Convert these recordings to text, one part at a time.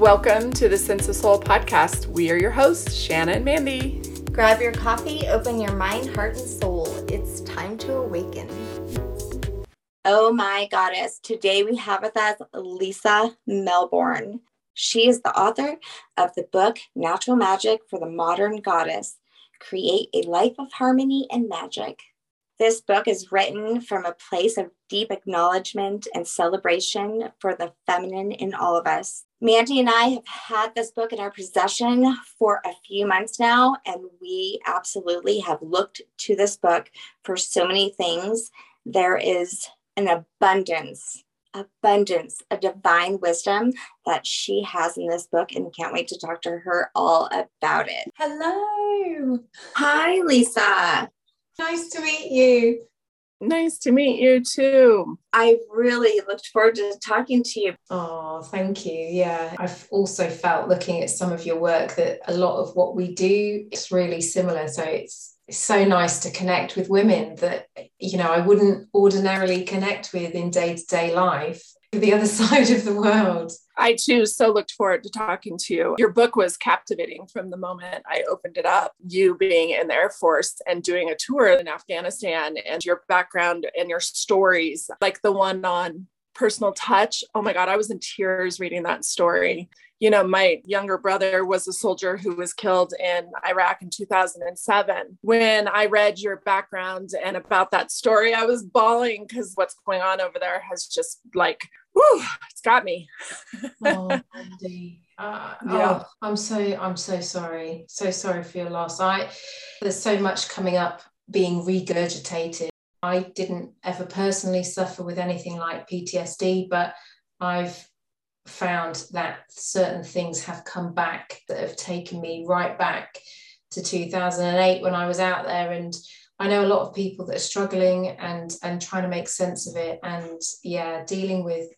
Welcome to the Sense of Soul podcast. We are your hosts, Shanna and Mandy. Grab your coffee, open your mind, heart, and soul. It's time to awaken. Oh my goddess. Today we have with us Lisa Melbourne. She is the author of the book Natural Magic for the Modern Goddess Create a Life of Harmony and Magic. This book is written from a place of deep acknowledgement and celebration for the feminine in all of us. Mandy and I have had this book in our possession for a few months now, and we absolutely have looked to this book for so many things. There is an abundance, abundance, of divine wisdom that she has in this book, and can't wait to talk to her all about it. Hello. Hi, Lisa. Nice to meet you. Nice to meet you too. I really looked forward to talking to you. Oh, thank you. Yeah, I've also felt looking at some of your work that a lot of what we do is really similar. So it's, it's so nice to connect with women that you know I wouldn't ordinarily connect with in day to day life the other side of the world. I too so looked forward to talking to you. Your book was captivating from the moment I opened it up. You being in the Air Force and doing a tour in Afghanistan and your background and your stories, like the one on personal touch. Oh my God, I was in tears reading that story you know, my younger brother was a soldier who was killed in Iraq in 2007. When I read your background and about that story, I was bawling because what's going on over there has just like, whew, it's got me. oh, Andy. Uh, yeah. Oh, I'm so I'm so sorry. So sorry for your loss. I there's so much coming up being regurgitated. I didn't ever personally suffer with anything like PTSD, but I've found that certain things have come back that have taken me right back to 2008 when I was out there. And I know a lot of people that are struggling and and trying to make sense of it. And yeah dealing with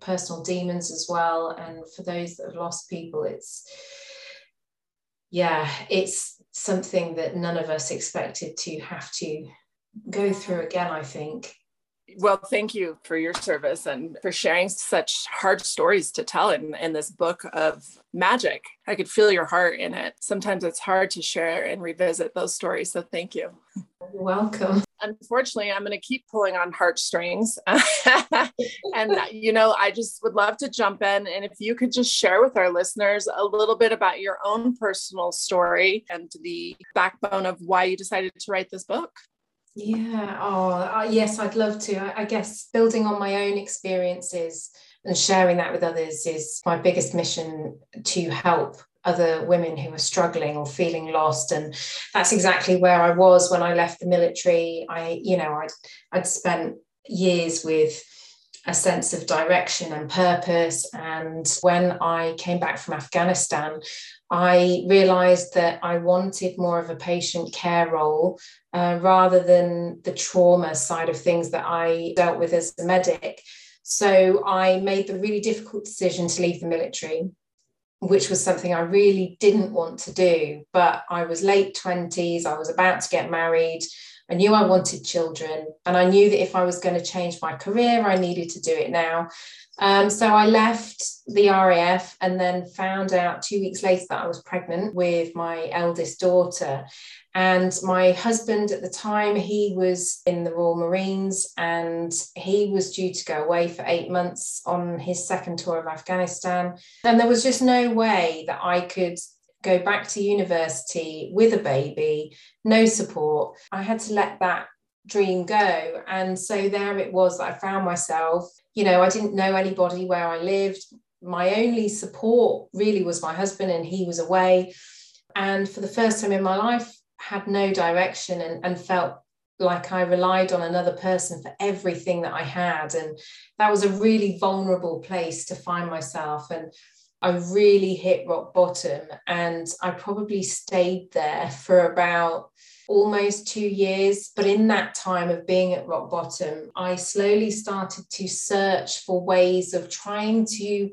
personal demons as well. And for those that have lost people it's yeah it's something that none of us expected to have to go through again I think well, thank you for your service and for sharing such hard stories to tell in, in this book of magic. I could feel your heart in it. Sometimes it's hard to share and revisit those stories. So thank you. You're welcome. Unfortunately, I'm going to keep pulling on heartstrings. and, you know, I just would love to jump in. And if you could just share with our listeners a little bit about your own personal story and the backbone of why you decided to write this book. Yeah. Oh, yes, I'd love to. I, I guess building on my own experiences and sharing that with others is my biggest mission to help other women who are struggling or feeling lost and that's exactly where I was when I left the military I you know I'd I'd spent years with a sense of direction and purpose and when I came back from Afghanistan I realized that I wanted more of a patient care role uh, rather than the trauma side of things that I dealt with as a medic. So I made the really difficult decision to leave the military, which was something I really didn't want to do. But I was late 20s, I was about to get married. I knew I wanted children, and I knew that if I was going to change my career, I needed to do it now. Um, so I left the RAF and then found out two weeks later that I was pregnant with my eldest daughter. And my husband at the time, he was in the Royal Marines and he was due to go away for eight months on his second tour of Afghanistan. And there was just no way that I could go back to university with a baby, no support. I had to let that dream go. And so there it was that I found myself. You know, I didn't know anybody where I lived. My only support really was my husband, and he was away. And for the first time in my life, had no direction and, and felt like I relied on another person for everything that I had. And that was a really vulnerable place to find myself. And I really hit rock bottom. And I probably stayed there for about almost two years. But in that time of being at rock bottom, I slowly started to search for ways of trying to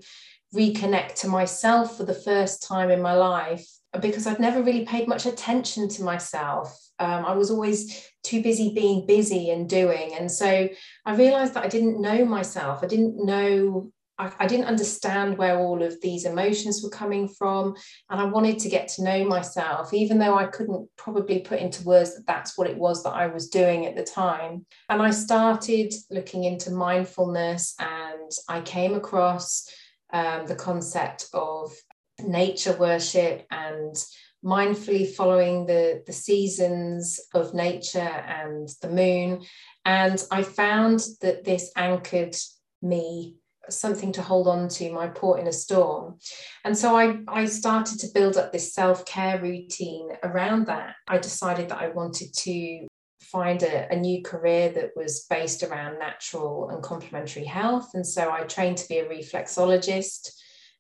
reconnect to myself for the first time in my life because I'd never really paid much attention to myself. Um, I was always too busy being busy and doing. And so I realized that I didn't know myself. I didn't know I, I, didn't understand where all of these emotions were coming from. And I wanted to get to know myself, even though I couldn't probably put into words that that's what it was that I was doing at the time. And I started looking into mindfulness and I came across um, the concept of nature worship and mindfully following the, the seasons of nature and the moon. And I found that this anchored me something to hold on to, my port in a storm. And so I, I started to build up this self care routine around that. I decided that I wanted to find a, a, new career that was based around natural and complementary health. And so I trained to be a reflexologist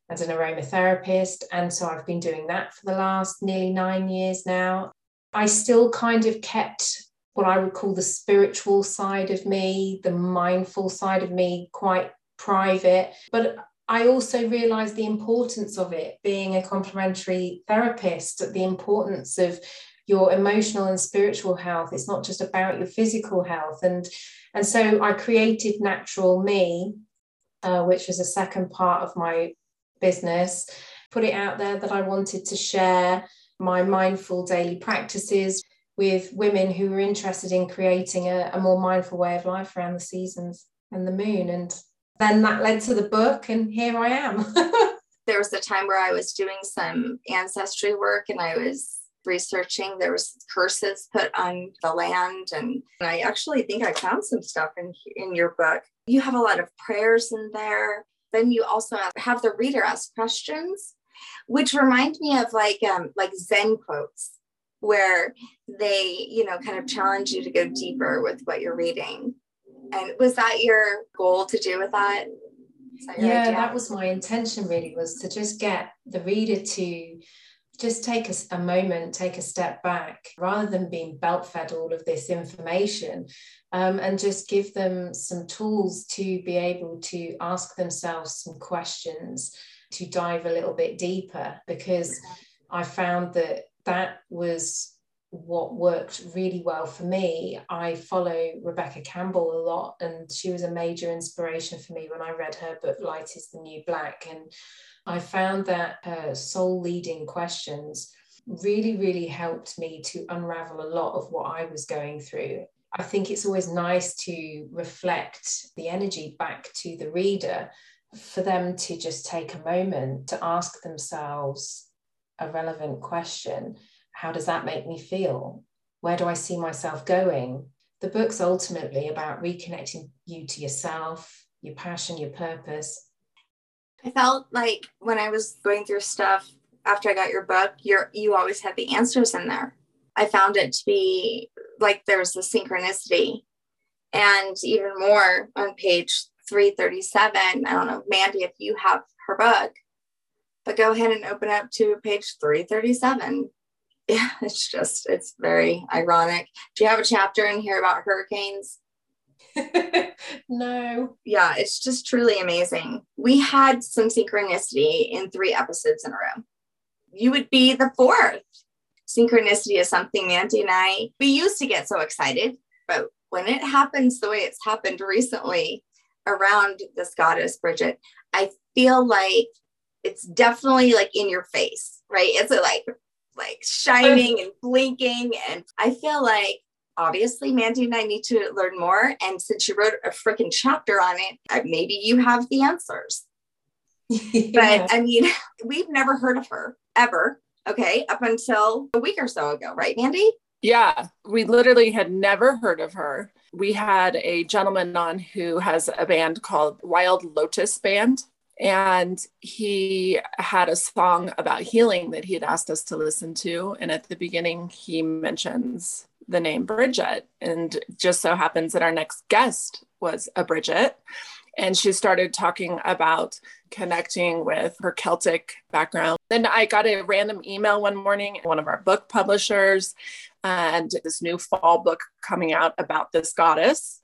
as an aromatherapist. And so I've been doing that for the last nearly nine years now. I still kind of kept what I would call the spiritual side of me, the mindful side of me, quite private. But I also realized the importance of it being a complementary therapist, the importance of your emotional and spiritual health. It's not just about your physical health. And, and so I created Natural Me, uh, which was a second part of my business, put it out there that I wanted to share my mindful daily practices with women who were interested in creating a, a more mindful way of life around the seasons and the moon. And then that led to the book, and here I am. there was a time where I was doing some ancestry work and I was researching there was curses put on the land and, I actually think I found some stuff in in your book. You have a lot of prayers in there then you also have the reader ask questions, which remind me of like um, like Zen quotes, where they you know kind of challenge you to go deeper with what you're reading. And was that your goal to do with that? that yeah, idea? that was my intention. Really, was to just get the reader to just take a, a, moment, take a step back, rather than being belt fed all of this information, um, and just give them some tools to be able to ask themselves some questions, to dive a little bit deeper, because I found that that was what worked really well for me. I follow Rebecca Campbell a lot, and she was a major inspiration for me when I read her book, Light is the New Black. And I found that uh, soul leading questions really, really helped me to unravel a lot of what I was going through. I think it's always nice to reflect the energy back to the reader for them to just take a moment to ask themselves a relevant question. How does that make me feel? Where do I see myself going? The book's ultimately about reconnecting you to yourself, your passion, your purpose, I felt like when I was going through stuff after I got your book, you're you always had the answers in there. I found it to be like there was a synchronicity. And even more on page 337. I don't know, Mandy, if you have her book, but go ahead and open up to page 337. Yeah, it's just, it's very ironic. Do you have a chapter in here about hurricanes? no. Yeah, it's just truly amazing. We had some synchronicity in three episodes in a row. You would be the fourth. Synchronicity is something Mandy and I, we used to get so excited, but when it happens the way it's happened recently around this goddess, Bridget, I feel like it's definitely like in your face, right? It's like like shining and blinking. And I feel like obviously Mandy and I need to learn more. And since you wrote a freaking chapter on it, uh, maybe you have the answers. yeah. But I mean, we've never heard of her ever. Okay. Up until a week or so ago, right, Mandy? Yeah. We literally had never heard of her. We had a gentleman on who has a band called Wild Lotus Band. And he had a song about healing that he had asked us to listen to. And at the beginning, he mentions the name Bridget. And just so happens that our next guest was a Bridget. And she started talking about connecting with her Celtic background. Then I got a random email one morning, one of our book publishers, and this new fall book coming out about this goddess.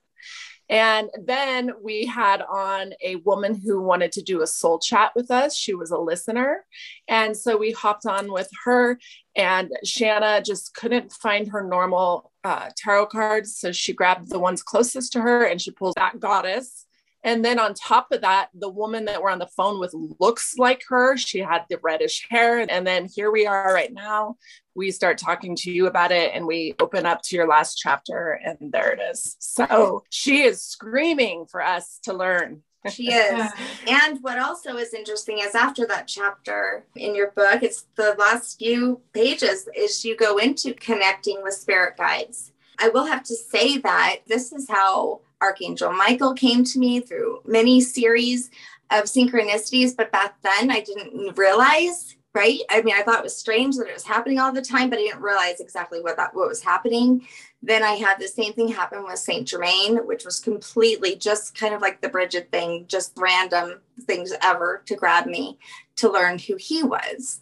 And then we had on a woman who wanted to do a soul chat with us. She was a listener. And so we hopped on with her, and Shanna just couldn't find her normal uh, tarot cards. So she grabbed the ones closest to her and she pulled that goddess. And then on top of that, the woman that we're on the phone with looks like her. She had the reddish hair. And then here we are right now. We start talking to you about it and we open up to your last chapter, and there it is. So she is screaming for us to learn. She is. and what also is interesting is after that chapter in your book, it's the last few pages is you go into connecting with spirit guides. I will have to say that this is how Archangel Michael came to me through many series of synchronicities, but back then I didn't realize, right? I mean, I thought it was strange that it was happening all the time, but I didn't realize exactly what that what was happening. Then I had the same thing happen with Saint Germain, which was completely just kind of like the Bridget thing, just random things ever to grab me to learn who he was.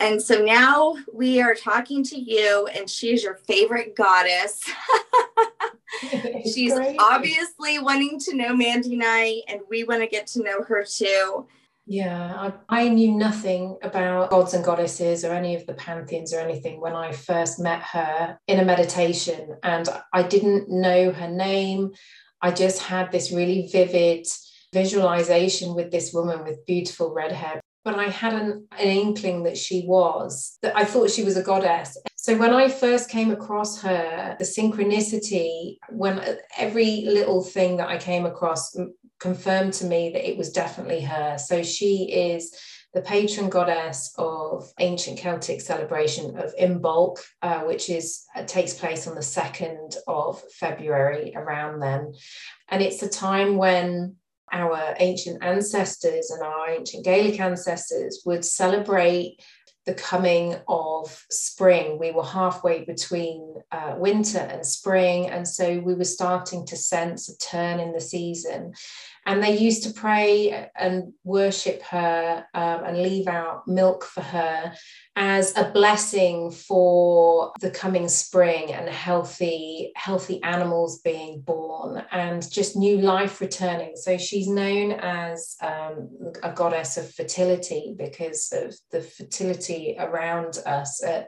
And so now we are talking to you, and she's your favorite goddess. she's great. obviously wanting to know Mandy Knight, and we want to get to know her too. Yeah, I, I, knew nothing about gods and goddesses or any of the pantheons or anything when I first met her in a meditation, and I didn't know her name. I just had this really vivid visualization with this woman with beautiful red hair but I had an, an, inkling that she was, that I thought she was a goddess. So when I first came across her, the synchronicity, when every little thing that I came across confirmed to me that it was definitely her. So she is the patron goddess of ancient Celtic celebration of Imbolc, uh, which is uh, takes place on the 2nd of February around then. And it's a time when our ancient ancestors and our ancient Gaelic ancestors would celebrate the coming of spring. We were halfway between uh, winter and spring, and so we were starting to sense a turn in the season. And they used to pray and worship her um, and leave out milk for her as a blessing for the coming spring and healthy, healthy animals being born and just new life returning. So she's known as um, a goddess of fertility because of the fertility around us. Uh,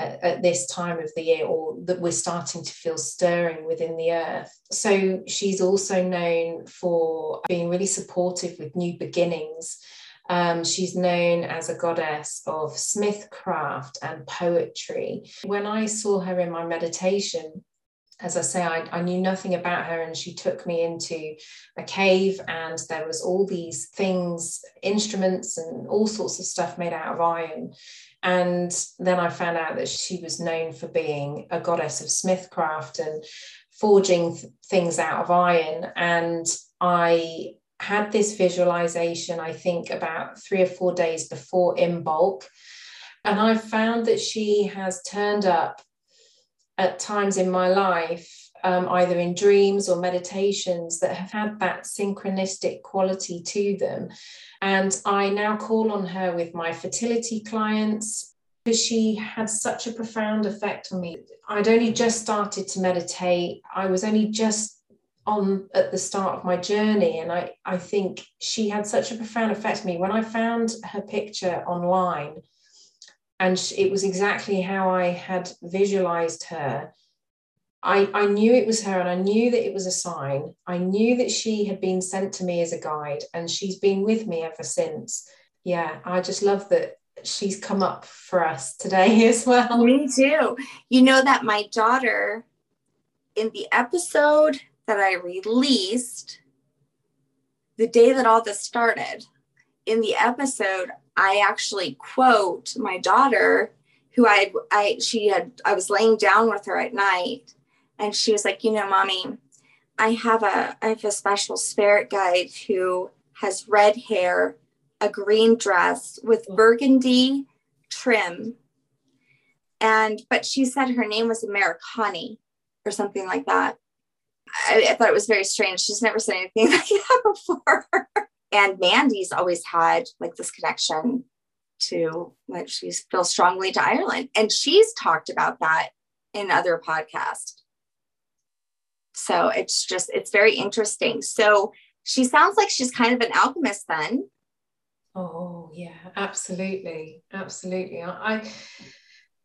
at, at this time of the year or that we're starting to feel stirring within the earth. So she's also known for being really supportive with new beginnings. Um, she's known as a goddess of smithcraft and poetry. When I saw her in my meditation, as I say, I, I, knew nothing about her, and she took me into a cave, and there was all these things, instruments, and all sorts of stuff made out of iron. And then I found out that she was known for being a goddess of smithcraft and forging th- things out of iron. And I had this visualization, I think, about three or four days before Imbolc. And I found that she has turned up at times in my life, um, either in dreams or meditations, that have had that synchronistic quality to them. And I now call on her with my fertility clients because she had such a profound effect on me. I'd only just started to meditate, I was only just on at the start of my journey and I, I think she had such a profound effect on me when i found her picture online and it was exactly how i had visualized her I, I knew it was her and I knew that it was a sign. I knew that she had been sent to me as a guide and she's been with me ever since. Yeah, I just love that she's come up for us today as well. Me too. You know that my daughter, in the episode that I released, the day that all this started, in the episode, I actually quote my daughter who I I she had I was laying down with her at night and she was like, you know, mommy, I have a I have a special spirit guide who has red hair, a green dress with oh. burgundy trim. And but she said her name was Americani or something like that. I, I thought it was very strange. She's never said anything like that before. and Mandy's always had like this connection to like she feels strongly to Ireland. And she's talked about that in other podcasts. So it's just, it's very interesting. So she sounds like she's kind of an alchemist then. Oh, yeah, absolutely. Absolutely. I,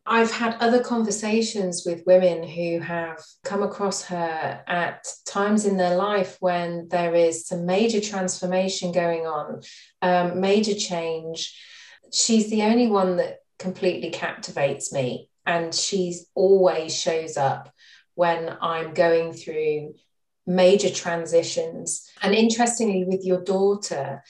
I've had other conversations with women who have come across her at times in their life when there is some major transformation going on, um, major change. She's the only one that completely captivates me, and she's always shows up when I'm going through major transitions. And interestingly, with your daughter,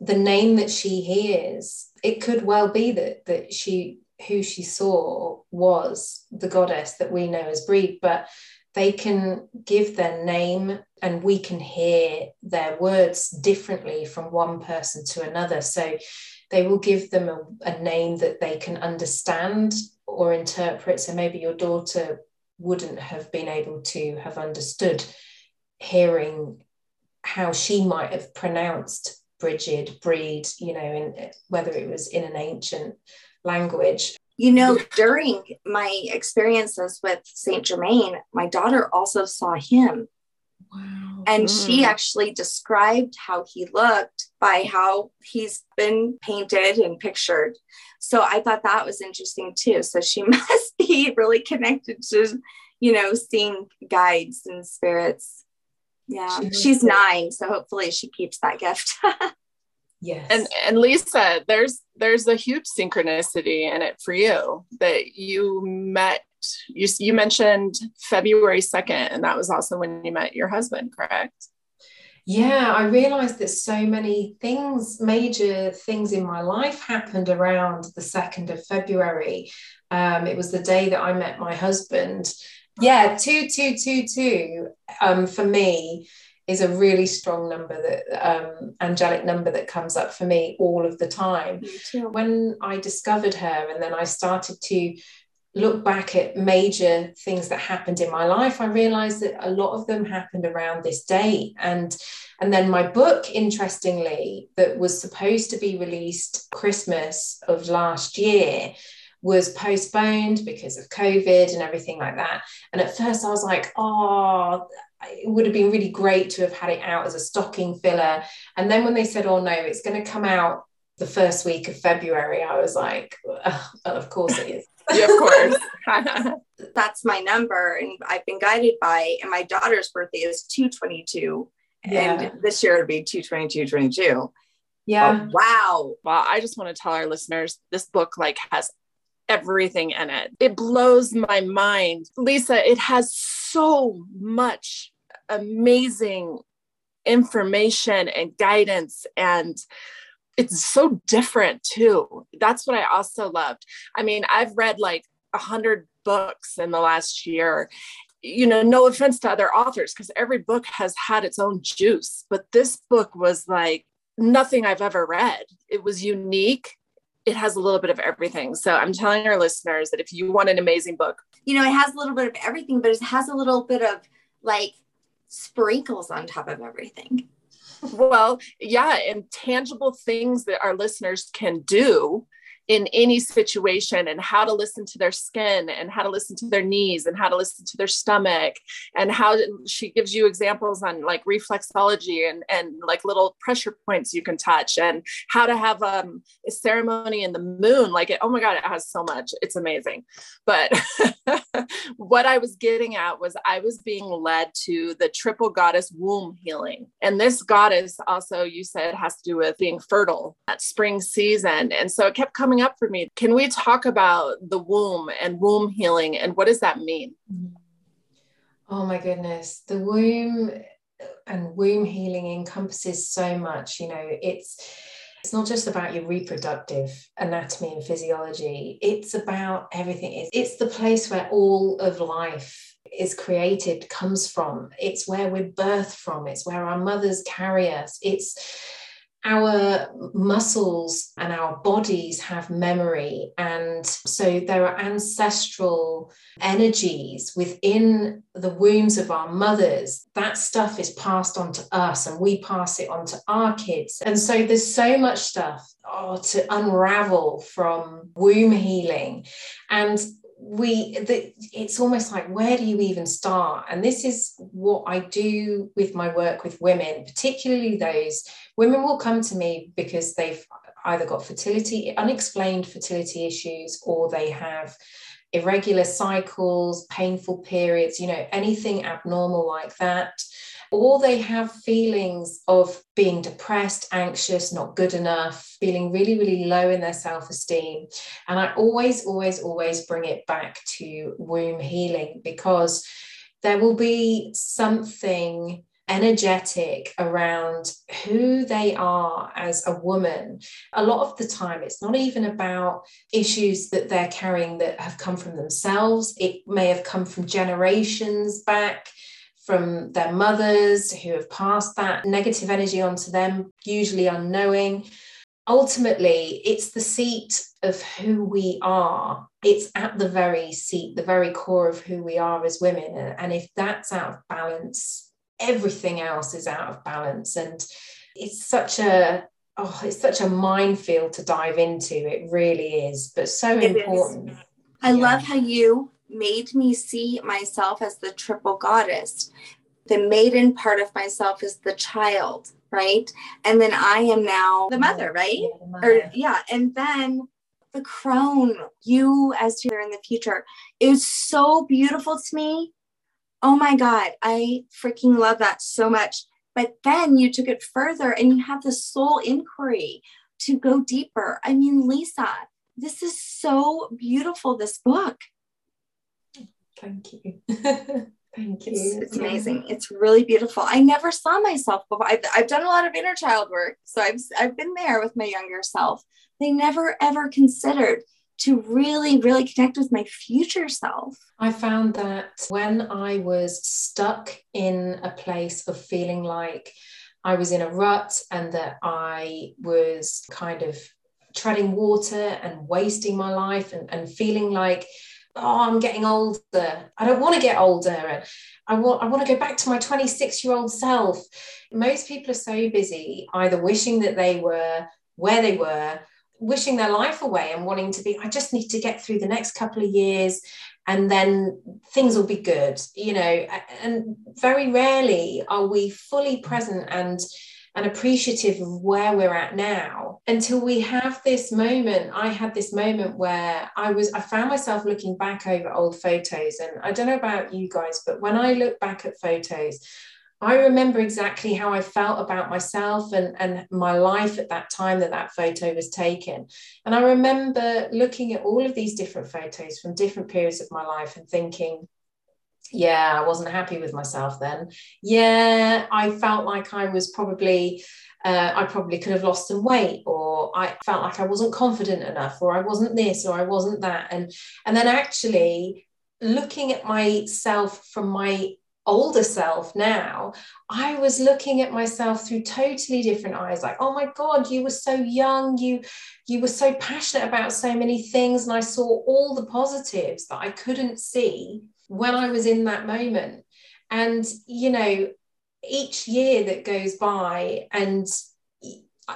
the name that she hears, it could well be that that she who she saw was the goddess that we know as Breed, but they can give their name and we can hear their words differently from one person to another. So they will give them a, a name that they can understand or interpret. So maybe your daughter wouldn't have been able to have understood hearing how she might have pronounced Brigid, Breed, you know, in whether it was in an ancient language. You know, during my experiences with Saint Germain, my daughter also saw him. Wow. And mm. she actually described how he looked by how he's been painted and pictured. So I thought that was interesting too. So she must be really connected to, you know, seeing guides and spirits. Yeah. She she's nine. So hopefully she keeps that gift. Yes. And and Lisa, there's there's a huge synchronicity in it for you that you met you you mentioned February 2nd and that was also when you met your husband, correct? Yeah, I realized that so many things, major things in my life happened around the 2nd of February. Um, it was the day that I met my husband. Yeah, 2222 um, for me is a really strong number that um, angelic number that comes up for me all of the time. When I discovered her and then I started to look back at major things that happened in my life, I realized that a lot of them happened around this date. And and then my book, interestingly, that was supposed to be released Christmas of last year was postponed because of COVID and everything like that. And at first I was like, oh, it would have been really great to have had it out as a stocking filler. And then when they said, oh no, it's going to come out the first week of February, I was like, oh, of course it is. Yeah, of course. That's my number. And I've been guided by, and my daughter's birthday is 222. Yeah. And this year it'll be 222, 22. Yeah. Oh, wow. Well, I just want to tell our listeners this book like has everything in it. It blows my mind. Lisa, it has so much amazing information and guidance and it's so different too. That's what I also loved. I mean, I've read like a hundred books in the last year. You know, no offense to other authors, because every book has had its own juice, but this book was like nothing I've ever read. It was unique it has a little bit of everything. So I'm telling our listeners that if you want an amazing book, you know, it has a little bit of everything, but it has a little bit of like sprinkles on top of everything. Well, yeah, and tangible things that our listeners can do in any situation and how to listen to their skin and how to listen to their knees and how to listen to their stomach and how she gives you examples on like reflexology and and like little pressure points you can touch and how to have um, a ceremony in the moon. Like it oh my god it has so much. It's amazing. But what i was getting at was i was being led to the triple goddess womb healing. And this goddess also you said has to do with being fertile at spring season. And so it kept coming up for me. Can we talk about the womb and womb healing and what does that mean? Mm-hmm. Oh my goodness. The womb and womb healing encompasses so much. You know, it's it's not just about your reproductive anatomy and physiology. It's about everything. It's, it's the place where all of life is created, comes from. It's where we're birthed from. It's where our mothers carry us. It's our muscles and our bodies have memory. And so there are ancestral energies within the wombs of our mothers. That stuff is passed on to us and we pass it on to our kids. And so there's so much stuff oh, to unravel from womb healing. And we the, it's almost like where do you even start and this is what i do with my work with women particularly those women will come to me because they've either got fertility, unexplained fertility issues, or they have irregular cycles, painful periods, you know, anything abnormal like that. Or they have feelings of being depressed, anxious, not good enough, feeling really, really low in their self esteem. And I always, always, always bring it back to womb healing because there will be something energetic around who they are as a woman. A lot of the time, it's not even about issues that they're carrying that have come from themselves, it may have come from generations back. From their mothers who have passed that negative energy onto them, usually unknowing. Ultimately, it's the seat of who we are. It's at the very seat, the very core of who we are as women. And if that's out of balance, everything else is out of balance and it's such a oh it's such a minefield to dive into it really is but so it important i yeah. love how you made me see myself as the triple goddess the maiden part of myself is the child right and then i am now the mother right yeah, the mother. or yeah and then the crone you as you're in the future is so beautiful to me oh my God, I freaking love that so much. But then you took it further and you have the soul inquiry to go deeper. I mean, Lisa, this is so beautiful, this book. Thank you. Thank you. It's, it's, amazing. It's really beautiful. I never saw myself before. I've, I've done a lot of inner child work. So I've, I've been there with my younger self. They never ever considered to really, really connect with my future self. I found that when I was stuck in a place of feeling like I was in a rut and that I was kind of treading water and wasting my life and, and feeling like, oh, I'm getting older. I don't want to get older. And I want, I want to go back to my 26 year old self. Most people are so busy either wishing that they were where they were wishing their life away and wanting to be i just need to get through the next couple of years and then things will be good you know and very rarely are we fully present and and appreciative of where we're at now until we have this moment i had this moment where i was i found myself looking back over old photos and i don't know about you guys but when i look back at photos I remember exactly how I felt about myself and, and my life at that time that that photo was taken. And I remember looking at all of these different photos from different periods of my life and thinking, yeah, I wasn't happy with myself then. Yeah, I felt like I was probably, uh, I probably could have lost some weight, or I felt like I wasn't confident enough, or I wasn't this, or I wasn't that. And, and then actually, looking at myself from my older self now, I was looking at myself through totally different eyes. Like, oh my God, you were so young, you you were so passionate about so many things. And I saw all the positives that I couldn't see when I was in that moment. And, you know, each year that goes by and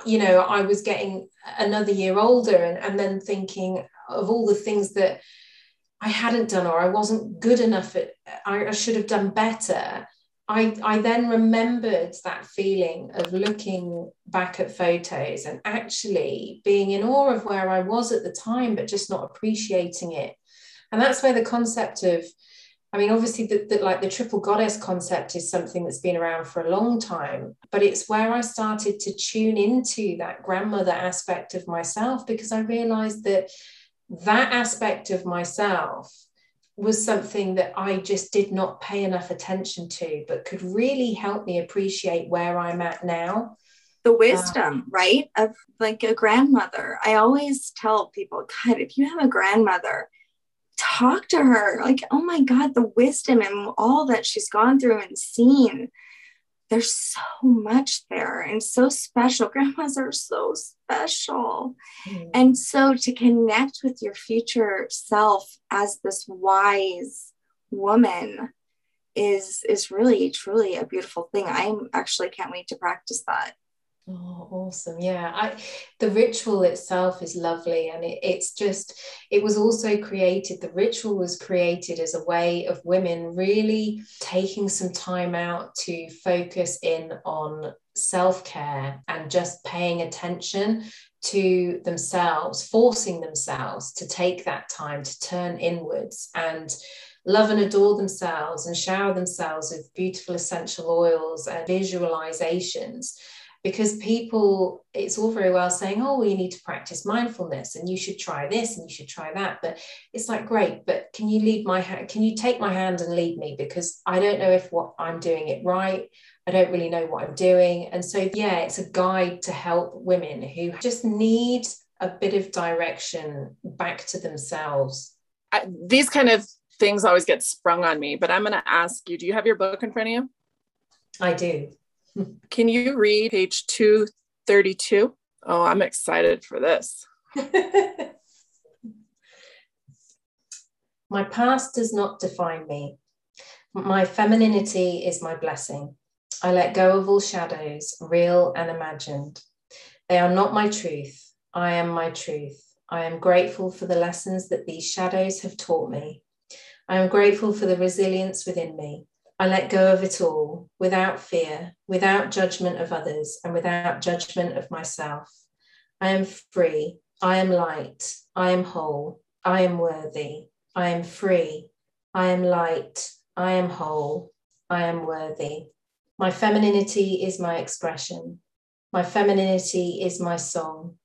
you know, I was getting another year older and, and then thinking of all the things that I hadn't done or I wasn't good enough at I, I should have done better. I, I then remembered that feeling of looking back at photos and actually being in awe of where I was at the time, but just not appreciating it. And that's where the concept of, I mean, obviously, that the, like the triple goddess concept is something that's been around for a long time, but it's where I started to tune into that grandmother aspect of myself because I realized that that aspect of myself was something that I just did not pay enough attention to, but could really help me appreciate where I'm at now. The wisdom, um, right? Of like a grandmother. I always tell people, God, if you have a grandmother, talk to her. Like, oh my God, the wisdom and all that she's gone through and seen there's so much there and so special. Grandmas are so special. Mm. And so to connect with your future self as this wise woman is is really truly a beautiful thing. I actually can't wait to practice that. Oh, awesome. Yeah. I the ritual itself is lovely and it, it's just it was also created the ritual was created as a way of women really taking some time out to focus in on self-care and just paying attention to themselves, forcing themselves to take that time to turn inwards and love and adore themselves and shower themselves with beautiful essential oils and visualizations because people it's all very well saying oh well, you need to practice mindfulness and you should try this and you should try that but it's like great but can you lead my hand can you take my hand and lead me? Because i don't know if what i'm doing it right. I don't really know what i'm doing. And so yeah it's a guide to help women who just need a bit of direction back to themselves. I, these kind of things always get sprung on me but i'm going to ask you do you have your book in front of you? I do can you read page 232? Oh, I'm excited for this. my past does not define me. My femininity is my blessing. I let go of all shadows, real and imagined. They are not my truth. I am my truth. I am grateful for the lessons that these shadows have taught me. I am grateful for the resilience within me. I let go of it all without fear, without judgment of others, and without judgment of myself. I am free. I am light. I am whole. I am worthy. I am free. I am light. I am whole. I am worthy. My femininity is my expression. My femininity is my song.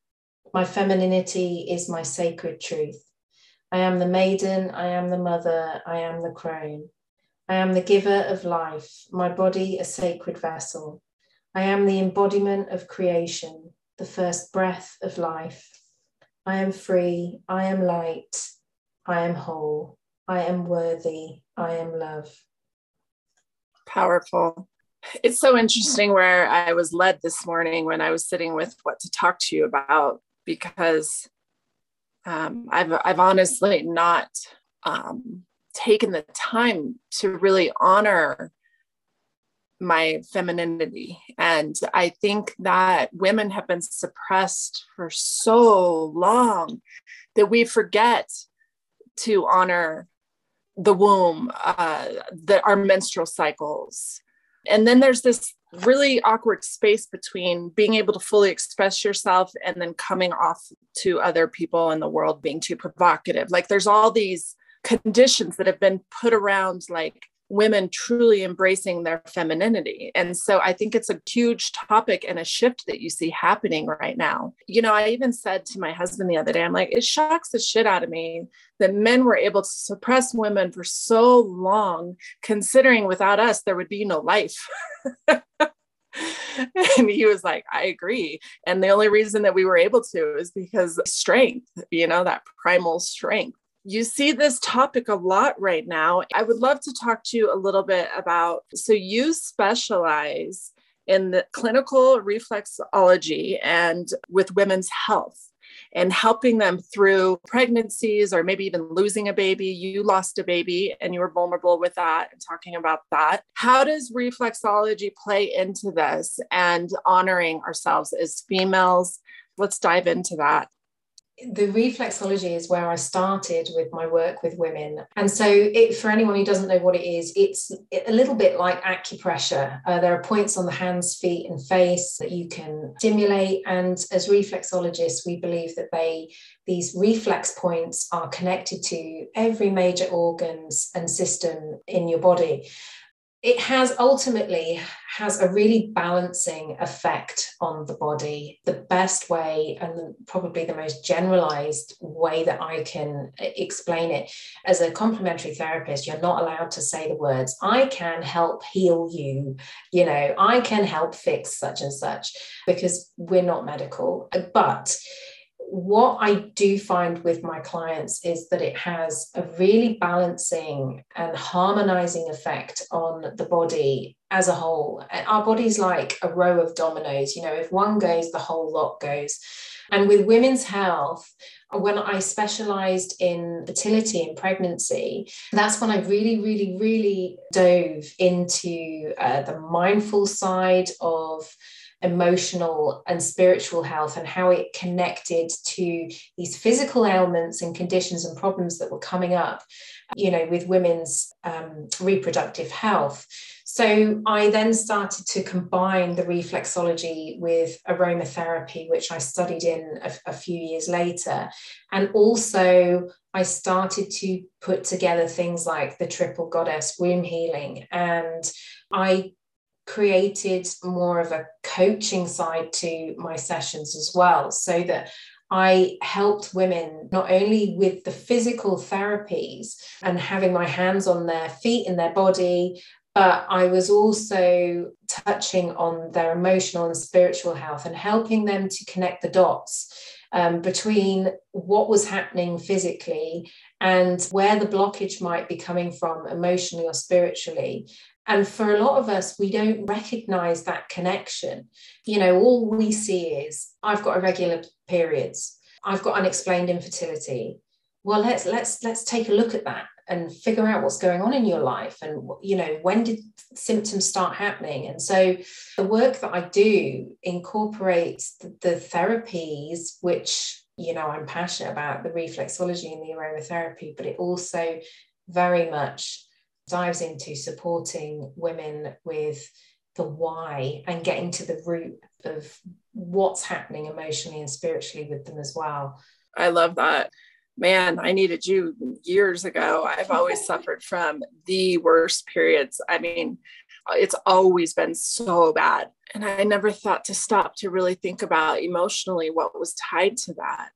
My femininity is my sacred truth. I am the maiden. I am the mother. I am the crone. I am the giver of life, my body a sacred vessel. I am the embodiment of creation, the first breath of life. I am free, I am light, I am whole, I am worthy, I am love. Powerful. It's so interesting where I was led this morning when I was sitting with what to talk to you about because um, I've I've honestly not um, taken the time to really honor my femininity. And I think that women have been suppressed for so long that we forget to honor the womb, uh, the, our menstrual cycles. And then there's this really awkward space between being able to fully express yourself and then coming off to other people in the world being too provocative. Like there's all these conditions that have been put around like women truly embracing their femininity. And so I think it's a huge topic and a shift that you see happening right now. You know, I even said to my husband the other day, I'm like, it shocks the shit out of me that men were able to suppress women for so long, considering without us, there would be no life. and he was like i agree and the only reason that we were able to is because strength you know that primal strength you see this topic a lot right now. I would love to talk to you a little bit about so you specialize in the clinical reflexology and with women's health and helping them through pregnancies or maybe even losing a baby. You lost a baby and you were vulnerable with that and talking about that. How does reflexology play into this and honoring ourselves as females? Let's dive into that the reflexology is where I started with my work with women. And so, it, for anyone who doesn't know what it is, it's a little bit like acupressure. Uh, there are points on the hands, feet, and face that you can stimulate. And as reflexologists, we believe that they these reflex points are connected to every major organs and system in your body it has ultimately has a really balancing effect on the body. The best way and probably the most generalized way that i can explain it as a complementary therapist you're not allowed to say the words i can help heal you you know i can help fix such and such because we're not medical. But what I do find with my clients is that it has a really balancing and harmonizing effect on the body as a whole. Our body's like a row of dominoes. You know, if one goes, the whole lot goes. And with women's health, when I specialized in fertility and pregnancy, that's when I really, really, really dove into uh, the mindful side of emotional and spiritual health and how it connected to these physical ailments and conditions and problems that were coming up, you know, with women's um, reproductive health. So I then started to combine the reflexology with aromatherapy, which I studied in a, a, few years later. And also, I started to put together things like the triple goddess womb healing. And I created more of a coaching side to my sessions as well, so that I helped women not only with the physical therapies and having my hands on their feet and their body, but I was also touching on their emotional and spiritual health and helping them to connect the dots um, between what was happening physically and where the blockage might be coming from emotionally or spiritually. And for a lot of us, we don't recognize that connection. You know, all we see is I've got irregular periods, I've got unexplained infertility. Well, let's let's let's take a look at that and figure out what's going on in your life and you know when did symptoms start happening and so the work that i do incorporates the, the therapies which you know i'm passionate about the reflexology and the aromatherapy but it also very much dives into supporting women with the why and getting to the root of what's happening emotionally and spiritually with them as well i love that man, I needed you years ago. I've always suffered from the worst periods. I mean, it's always been so bad. And I never thought to stop to really think about emotionally what was tied to that.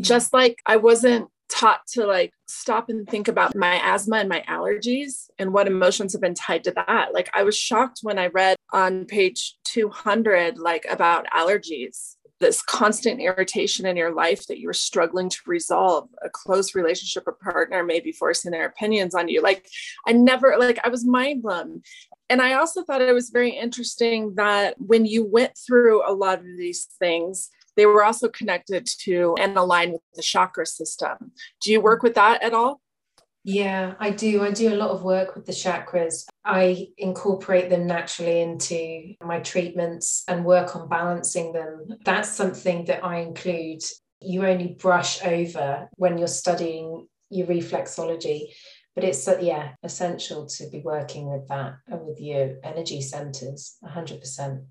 Just like I wasn't taught to like stop and think about my asthma and my allergies and what emotions have been tied to that. Like I was shocked when I read on page 200 like about allergies this constant irritation in your life that you're struggling to resolve a close relationship or partner may be forcing their opinions on you like i never like i was mind blown and i also thought it was very interesting that when you went through a lot of these things they were also connected to and aligned with the chakra system do you work with that at all yeah, I do. I do a lot of work with the chakras. I incorporate them naturally into my treatments and work on balancing them. That's something that I include. You only brush over when you're studying your reflexology, but it's uh, yeah essential to be working with that and with your energy centers 100%.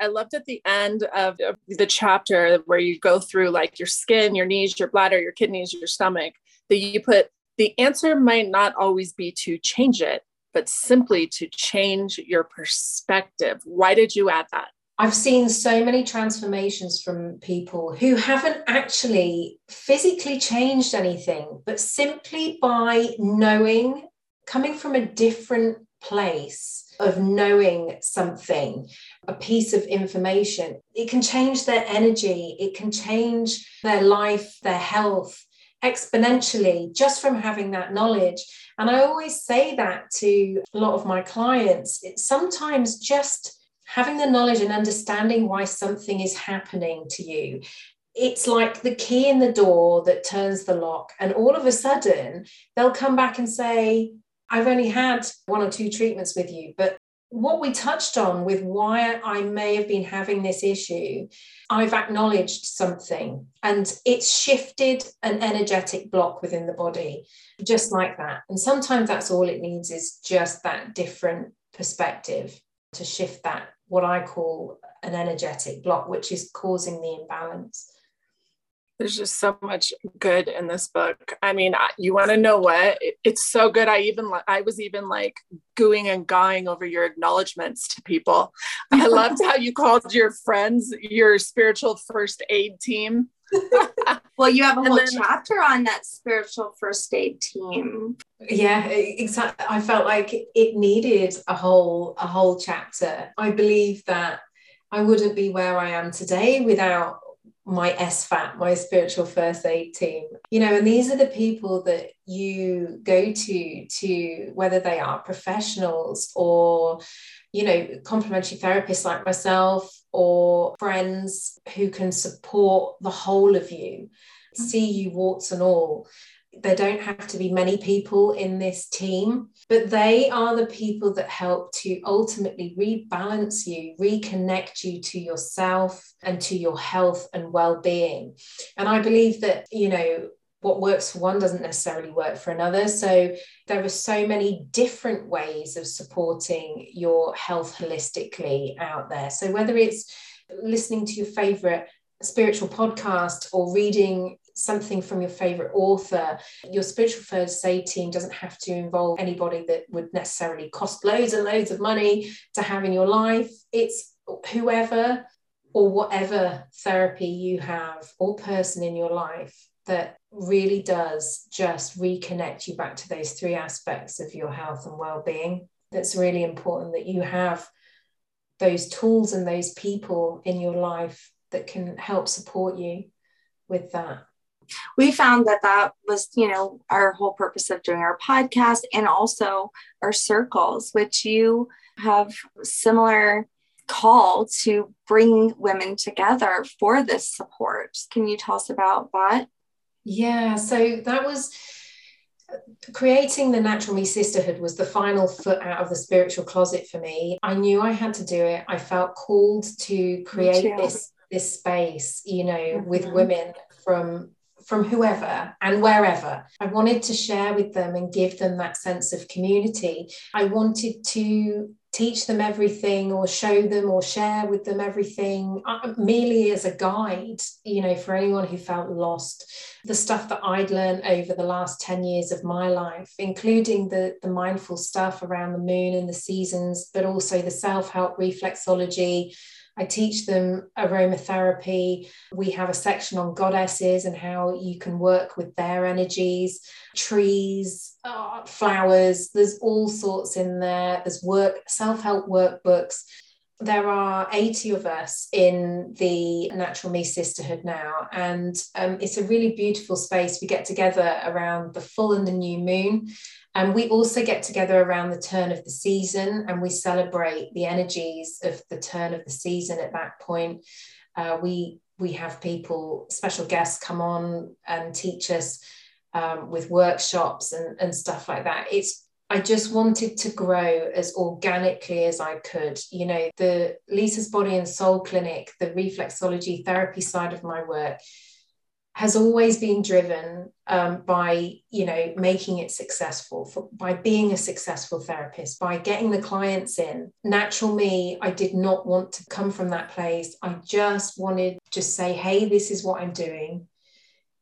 I loved at the end of the chapter where you go through like your skin, your knees, your bladder, your kidneys, your stomach, that you put the answer might not always be to change it, but simply to change your perspective. Why did you add that? I've seen so many transformations from people who haven't actually physically changed anything, but simply by knowing, coming from a different place of knowing something, a piece of information, it can change their energy, it can change their life, their health, exponentially just from having that knowledge. And I always say that to a lot of my clients. It's sometimes just having the knowledge and understanding why something is happening to you. It's like the key in the door that turns the lock. And all of a sudden, they'll come back and say, I've only had one or two treatments with you, but what we touched on with why I may have been having this issue, I've acknowledged something and it's shifted an energetic block within the body, just like that. And sometimes that's all it needs is just that different perspective to shift that, what I call an energetic block, which is causing the imbalance there's just so much good in this book. I mean, you want to know what? It's so good. I even I was even like gooing and gawing over your acknowledgments to people. I loved how you called your friends your spiritual first aid team. well, you have a whole then, chapter on that spiritual first aid team. Yeah, exactly. I felt like it needed a whole a whole chapter. I believe that I wouldn't be where I am today without my SFAT, my spiritual first aid team. You know, and these are the people that you go to to whether they are professionals or you know complementary therapists like myself or friends who can support the whole of you. Mm. See you warts and all there don't have to be many people in this team, but they are the people that help to ultimately rebalance you, reconnect you to yourself and to your health and well being. And I believe that, you know, what works for one doesn't necessarily work for another. So there are so many different ways of supporting your health holistically out there. So whether it's listening to your favorite spiritual podcast or reading something from your favorite author. Your spiritual first aid team doesn't have to involve anybody that would necessarily cost loads and loads of money to have in your life. It's whoever or whatever therapy you have or person in your life that really does just reconnect you back to those three aspects of your health and well-being that's really important that you have those tools and those people in your life that can help support you with that we found that that was you know our whole purpose of doing our podcast and also our circles which you have similar call to bring women together for this support. Can you tell us about that? Yeah so that was creating the natural me sisterhood was the final foot out of the spiritual closet for me. I knew i had to do it. I felt called to create this this space you know mm-hmm. with women from from whoever and wherever. I wanted to share with them and give them that sense of community. I wanted to teach them everything or show them or share with them everything uh, merely as a guide you know for anyone who felt lost the stuff that i'd learned over the last 10 years of my life including the the mindful stuff around the moon and the seasons but also the self-help reflexology I teach them aromatherapy. We have a section on goddesses and how you can work with their energies, trees, uh, flowers. There's all sorts in there. There's work, self help workbooks. There are 80 of us in the Natural Me Sisterhood now, and um, it's a really beautiful space. We get together around the full and the new moon, and we also get together around the turn of the season and we celebrate the energies of the turn of the season at that point. Uh, we we have people, special guests come on and teach us um, with workshops and, and stuff like that. It's I just wanted to grow as organically as I could. You know, the Lisa's Body and Soul Clinic, the reflexology therapy side of my work has always been driven um, by you know making it successful for, by being a successful therapist by getting the clients in. Natural me i did not want to come from that place. I just wanted to say hey this is what i'm doing.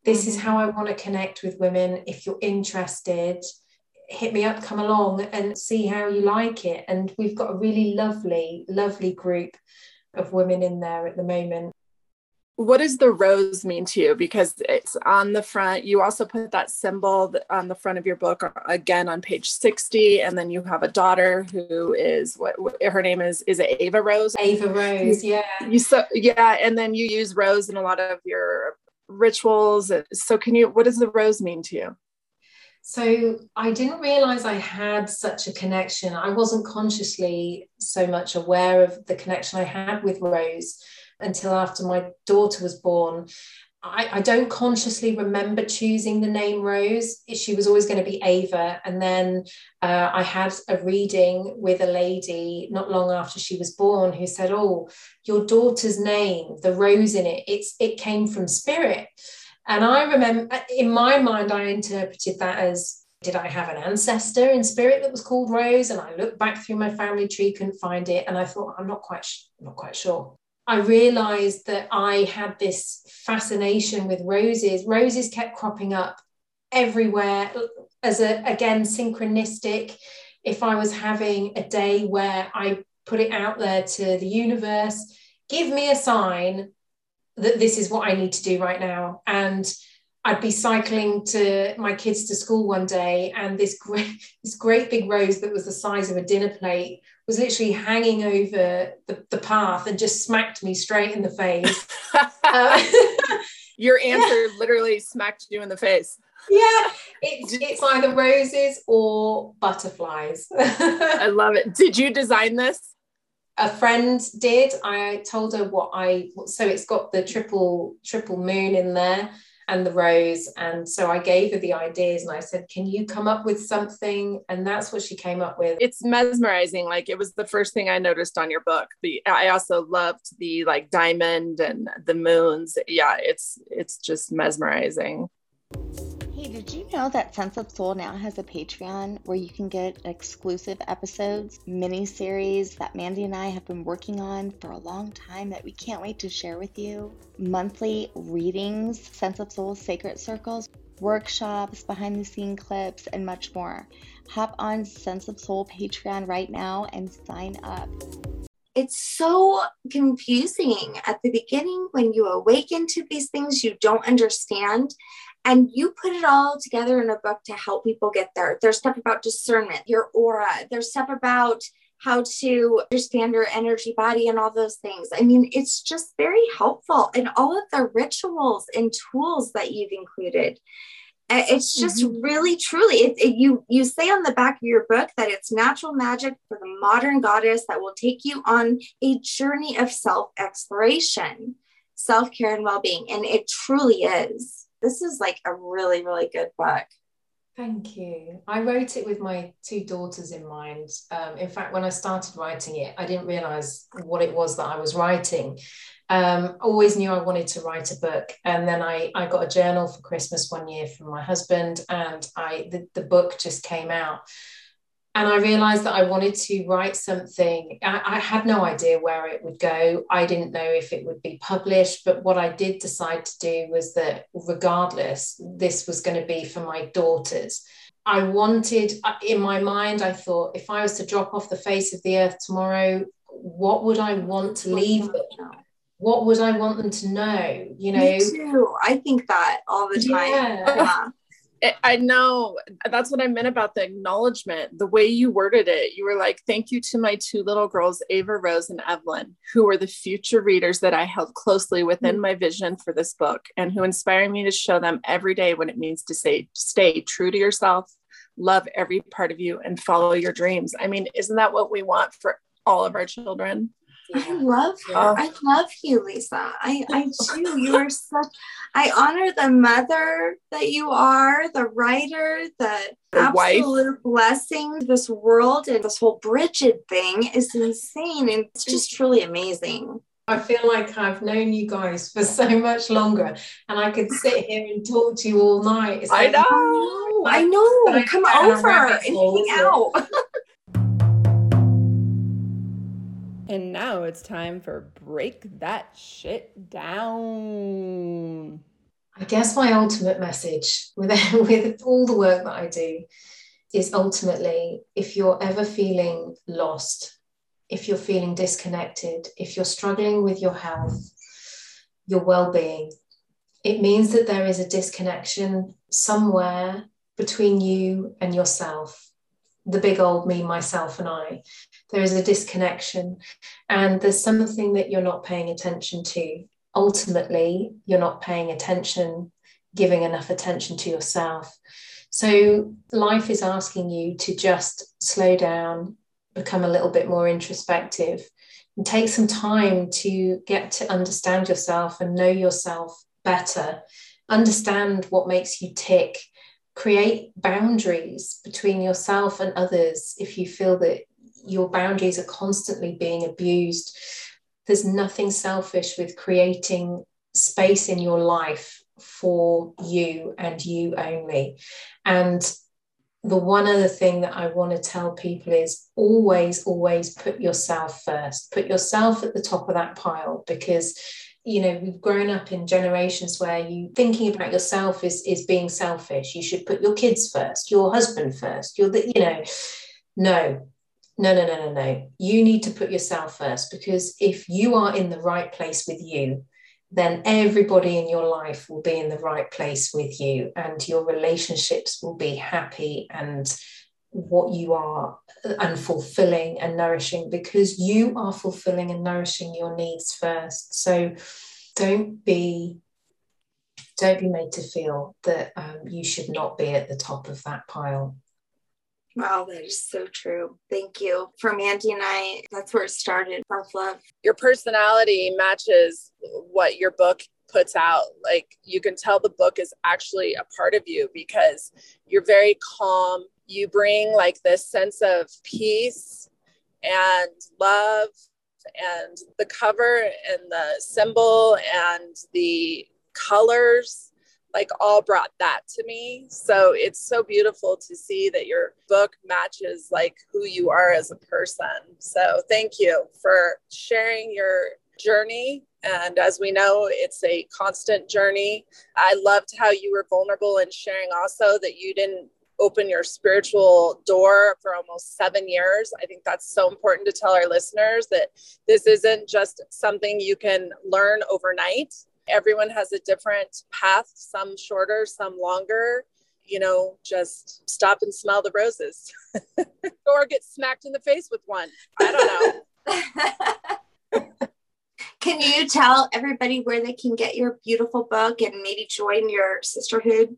This is mm-hmm. how i want to connect with women. If you're interested hit me up come along and see how you like it. And we've got a really lovely lovely group of women in there at the moment what does the rose mean to you? Because it's on the front you also put that symbol on the front of your book uh, again on page 60 and then you have a daughter who is what, her name is is it ava rose? Ava rose yeah. you so yeah and then you use rose in a lot of your rituals so can you what does the rose mean to you? So I didn't realize I had such a connection. I wasn't consciously so much aware of the connection I had with Rose until after my daughter was born. I, I, don't consciously remember choosing the name Rose. She was always going to be Ava. And then uh, I had a reading with a lady not long after she was born who said, "Oh, your daughter's name, the rose in it, it's it came from spirit." And I remember, in my mind, I interpreted that as did I have an ancestor in spirit that was called Rose? And I looked back through my family tree, couldn't find it, and I thought I'm not quite, sh- not quite sure. I realized that I had this fascination with roses. Roses kept cropping up everywhere as a, again, synchronistic. If I was having a day where I put it out there to the universe, give me a sign that this is what I need to do right now. And I'd be cycling to my kids to school one day, and this great, this great big rose that was the size of a dinner plate was literally hanging over the, the path and just smacked me straight in the face. uh, Your answer yeah. literally smacked you in the face. Yeah, it's, it's either roses or butterflies. I love it. Did you design this? A friend did. I told her what I so it's got the triple triple moon in there and the rose. And so I gave her the ideas and I said, Can you come up with something? And that's what she came up with. It's mesmerizing. Like it was the first thing I noticed on your book. The I also loved the like diamond and the moons. Yeah, it's it's just mesmerizing. Hey, did you know that Sense of Soul now has a Patreon where you can get exclusive episodes, mini series that Mandy and I have been working on for a long time that we can't wait to share with you? Monthly readings, Sense of Soul Sacred Circles, workshops, behind the scene clips, and much more. Hop on Sense of Soul Patreon right now and sign up. It's so confusing at the beginning when you awaken to these things you don't understand and you put it all together in a book to help people get there. There's stuff about discernment, your aura, there's stuff about how to understand your energy body and all those things. I mean, it's just very helpful. And all of the rituals and tools that you've included. It's just mm-hmm. really, truly, it, it, you you say on the back of your book that it's natural magic for the modern goddess that will take you on a journey of self exploration, self care, and well being, and it truly is this is like a really, really good book. Thank you. I wrote it with my two daughters in mind. Um, in fact, when I started writing it, I didn't realize what it was that I was writing. Um, always knew I wanted to write a book, and then I, I got a journal for Christmas one year from my husband, and I the, the book just came out and I realized that I wanted to write something. I, I, had no idea where it would go. I didn't know if it would be published, but what I did decide to do was that, regardless, this was going to be for my daughters. I wanted, uh, in my mind, I thought if I was to drop off the face of the earth tomorrow, what would I want to leave them? What would I want them to know? You know, Me too. I think that all the time. Yeah. yeah. I know that's what I meant about the acknowledgement. The way you worded it, you were like, Thank you to my two little girls, Ava Rose and Evelyn, who were the future readers that I held closely within mm-hmm. my vision for this book and who inspire me to show them every day what it means to say, stay true to yourself, love every part of you, and follow your dreams. I mean, isn't that what we want for all of our children? I love her. Oh. I love you, Lisa. I, I do. You are such, I honor the mother that you are, the writer, the, the absolute wife. blessing. This world and this whole Bridget thing is insane. And it's just truly amazing. I feel like I've known you guys for so much longer, and I could sit here and talk to you all night. It's I like, know, I know. Come over and hang out. And now it's time for break that shit down. I guess my ultimate message with, with all the work that I do is ultimately if you're ever feeling lost, if you're feeling disconnected, if you're struggling with your health, your well being, it means that there is a disconnection somewhere between you and yourself, the big old me, myself, and I there is a disconnection. And there's something that you're not paying attention to. Ultimately you're not paying attention giving enough attention to yourself. So life is asking you to just slow down become a little bit more introspective and take some time to get to understand yourself and know yourself better. Understand what makes you tick. Create boundaries between yourself and others if you feel that your boundaries are constantly being abused. There's nothing selfish with creating space in your life for you and you only. And the one other thing that I want to tell people is always, always put yourself first. Put yourself at the top of that pile because you know we've grown up in generations where you thinking about yourself is is being selfish you should put your kids first your husband first you're the you know no no, no, no, no, no. You need to put yourself first because if you are in the right place with you, then everybody in your life will be in the right place with you and your relationships will be happy and what you are and fulfilling and nourishing because you are fulfilling and nourishing your needs first. So don't be don't be made to feel that um, you should not be at the top of that pile Wow, that is so true. Thank you. For Mandy and I, that's where it started self love. Your personality matches what your book puts out. Like you can tell the book is actually a part of you because you're very calm. You bring like this sense of peace and love and the cover and the symbol and the colors like all brought that to me. So it's so beautiful to see that your book matches like who you are as a person. So thank you for sharing your journey. And as we know, it's a constant journey. I loved how you were vulnerable in sharing also that you didn't open your spiritual door for almost seven years. I think that's so important to tell our listeners that this isn't just something you can learn overnight everyone has a different path, some shorter, some longer. You know, just stop and smell the roses or get smacked in the face with one. I don't know. can you tell everybody where they can get your beautiful book and maybe join your sisterhood?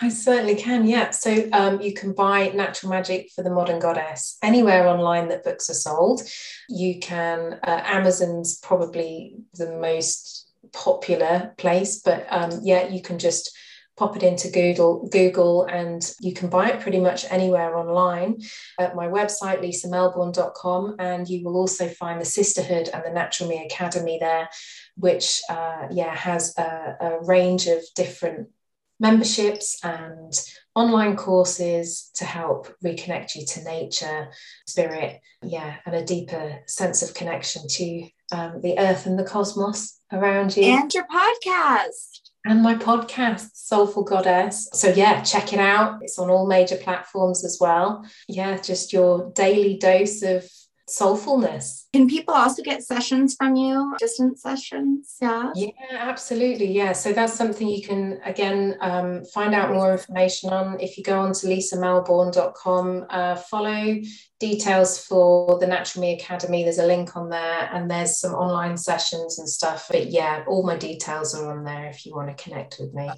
I certainly can, yeah. So um, you can buy Natural Magic for the Modern Goddess anywhere online that books are sold. You can, uh, Amazon's probably the most popular place, but um, yeah, you can just pop it into Google, Google, and you can buy it pretty much anywhere online at my website, lisamelbourne.com. And you will also find the Sisterhood and the Natural Me Academy there, which uh, yeah has a, a range of different memberships and online courses to help reconnect you to nature, spirit, yeah, and a deeper sense of connection to um, the earth and the cosmos around you. And your podcast. And my podcast, Soulful Goddess. So, yeah, check it out. It's on all major platforms as well. Yeah, just your daily dose of soulfulness. Can people also get sessions from you, distance sessions? Yeah. Yeah, absolutely. Yeah. So that's something you can, again, um, find out more information on if you go on to lisamelbourne.com, uh, follow details for the Natural Me Academy. There's a link on there and there's some online sessions and stuff. But yeah, all my details are on there if you want to connect with me.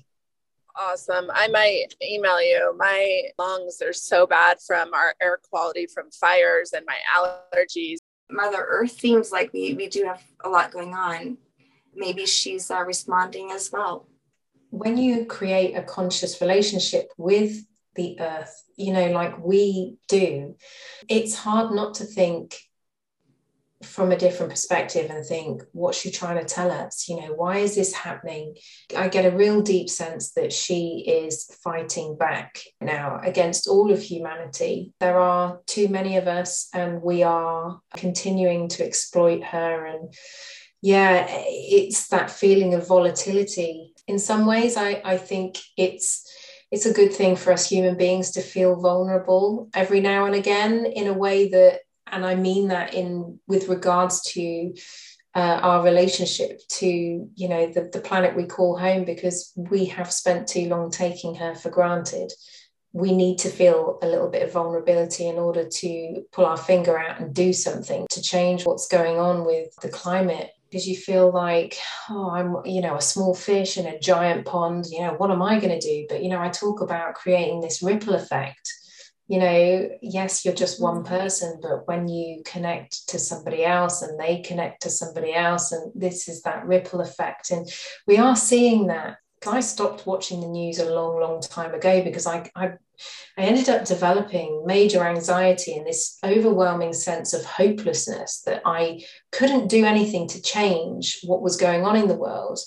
Awesome. I might email you. My lungs are so bad from our air quality from fires and my allergies. Mother Earth seems like we, we do have a lot going on. Maybe she's uh, responding as well. When you create a conscious relationship with the earth, you know, like we do, it's hard not to think from a different perspective and think, what's she trying to tell us? You know, why is this happening? I get a real deep sense that she is fighting back now against all of humanity. There are too many of us, and we are continuing to exploit her. And yeah, it's that feeling of volatility. In some ways, I, I think it's it's a good thing for us human beings to feel vulnerable every now and again in a way that and I mean that in with regards to uh, our relationship to you know the, the planet we call home because we have spent too long taking her for granted. We need to feel a little bit of vulnerability in order to pull our finger out and do something to change what's going on with the climate. Because you feel like oh i'm you know a small fish in a giant pond. You know what am i going to do? But you know i talk about creating this ripple effect you know, yes, you're just one mm-hmm. person, but when you connect to somebody else and they connect to somebody else, and this is that ripple effect. And we are seeing that. I stopped watching the news a long, long time ago because I, I, I ended up developing major anxiety and this overwhelming sense of hopelessness that I couldn't do anything to change what was going on in the world.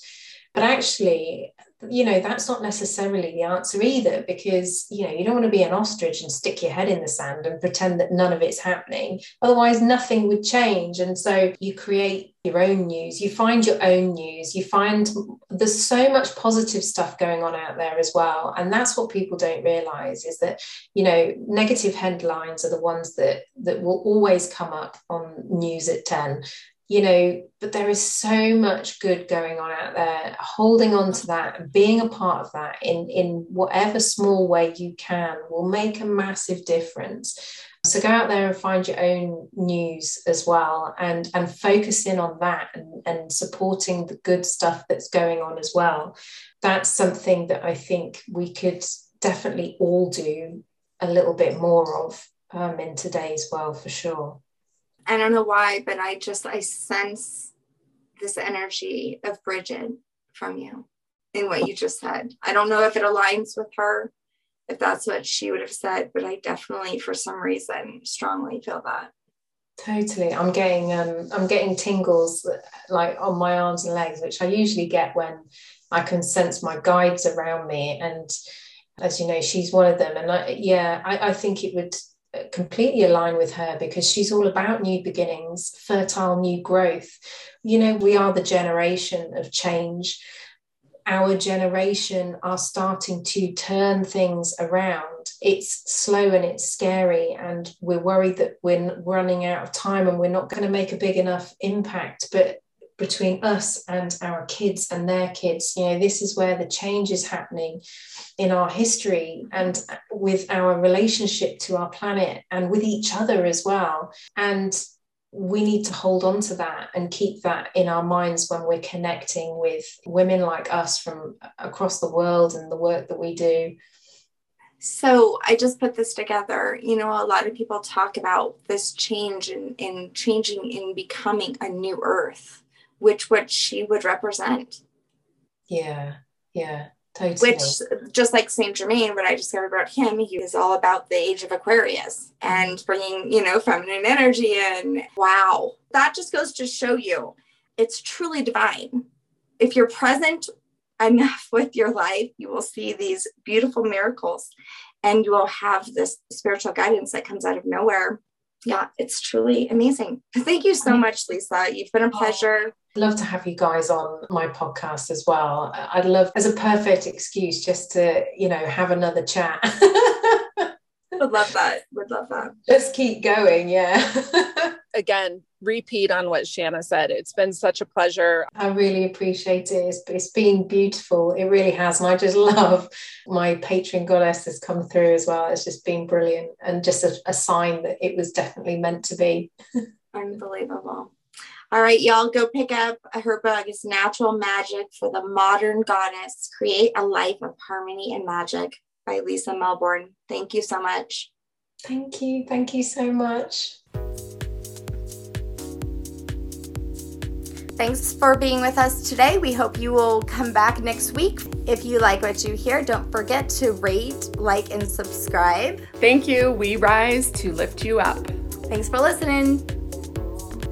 But actually, you know that's not necessarily the answer either because you know you don't want to be an ostrich and stick your head in the sand and pretend that none of it's happening. Otherwise nothing would change. And so you create your own news you find your own news you find there's so much positive stuff going on out there as well. And that's what people don't realize is that you know negative headlines are the ones that that will always come up on news at 10 you know, but there is so much good going on out there. Holding on to that being a part of that in, in whatever small way you can will make a massive difference. So go out there and find your own news as well and, and focus in on that and, and supporting the good stuff that's going on as well. That's something that I think we could definitely all do a little bit more of um, in today's world for sure. I don't know why, but I just I sense this energy of Bridget from you in what you just said. I don't know if it aligns with her, if that's what she would have said, but I definitely, for some reason, strongly feel that. Totally. I'm getting um I'm getting tingles like on my arms and legs, which I usually get when I can sense my guides around me. And as you know, she's one of them. And I, yeah, I, I think it would completely align with her because she's all about new beginnings, fertile new growth. You know, we are the generation of change our generation are starting to turn things around. It's slow and it's scary, and we're worried that we're running out of time and we're not going to make a big enough impact. But between us and our kids and their kids, you know, this is where the change is happening in our history and with our relationship to our planet and with each other as well. And we need to hold on to that and keep that in our minds when we're connecting with women like us from across the world and the work that we do. So I just put this together. You know, a lot of people talk about this change in, in changing in becoming a new earth, which what she would represent. Yeah, yeah. Totally. Which, just like Saint Germain, what I discovered about him, he was all about the age of Aquarius and bringing, you know, feminine energy in. Wow. That just goes to show you it's truly divine. If you're present enough with your life, you will see these beautiful miracles and you will have this spiritual guidance that comes out of nowhere. Yeah, it's truly amazing. Thank you so much, Lisa. You've been a oh. pleasure love to have you guys on my podcast as well. I'd love as a perfect excuse just to, you know, have another chat. Would love that. Would love that. Let's keep going. Yeah. Again, repeat on what Shanna said. It's been such a pleasure. I really appreciate it. It's, it's been beautiful. It really has. And I just love my patron goddess has come through as well. It's just been brilliant and just a, a sign that it was definitely meant to be. Unbelievable. All right, y'all go pick up her book. It's Natural Magic for the Modern Goddess Create a Life of Harmony and Magic by Lisa Melbourne. Thank you so much. Thank you. Thank you so much. Thanks for being with us today. We hope you will come back next week. If you like what you hear, don't forget to rate, like, and subscribe. Thank you. We rise to lift you up. Thanks for listening.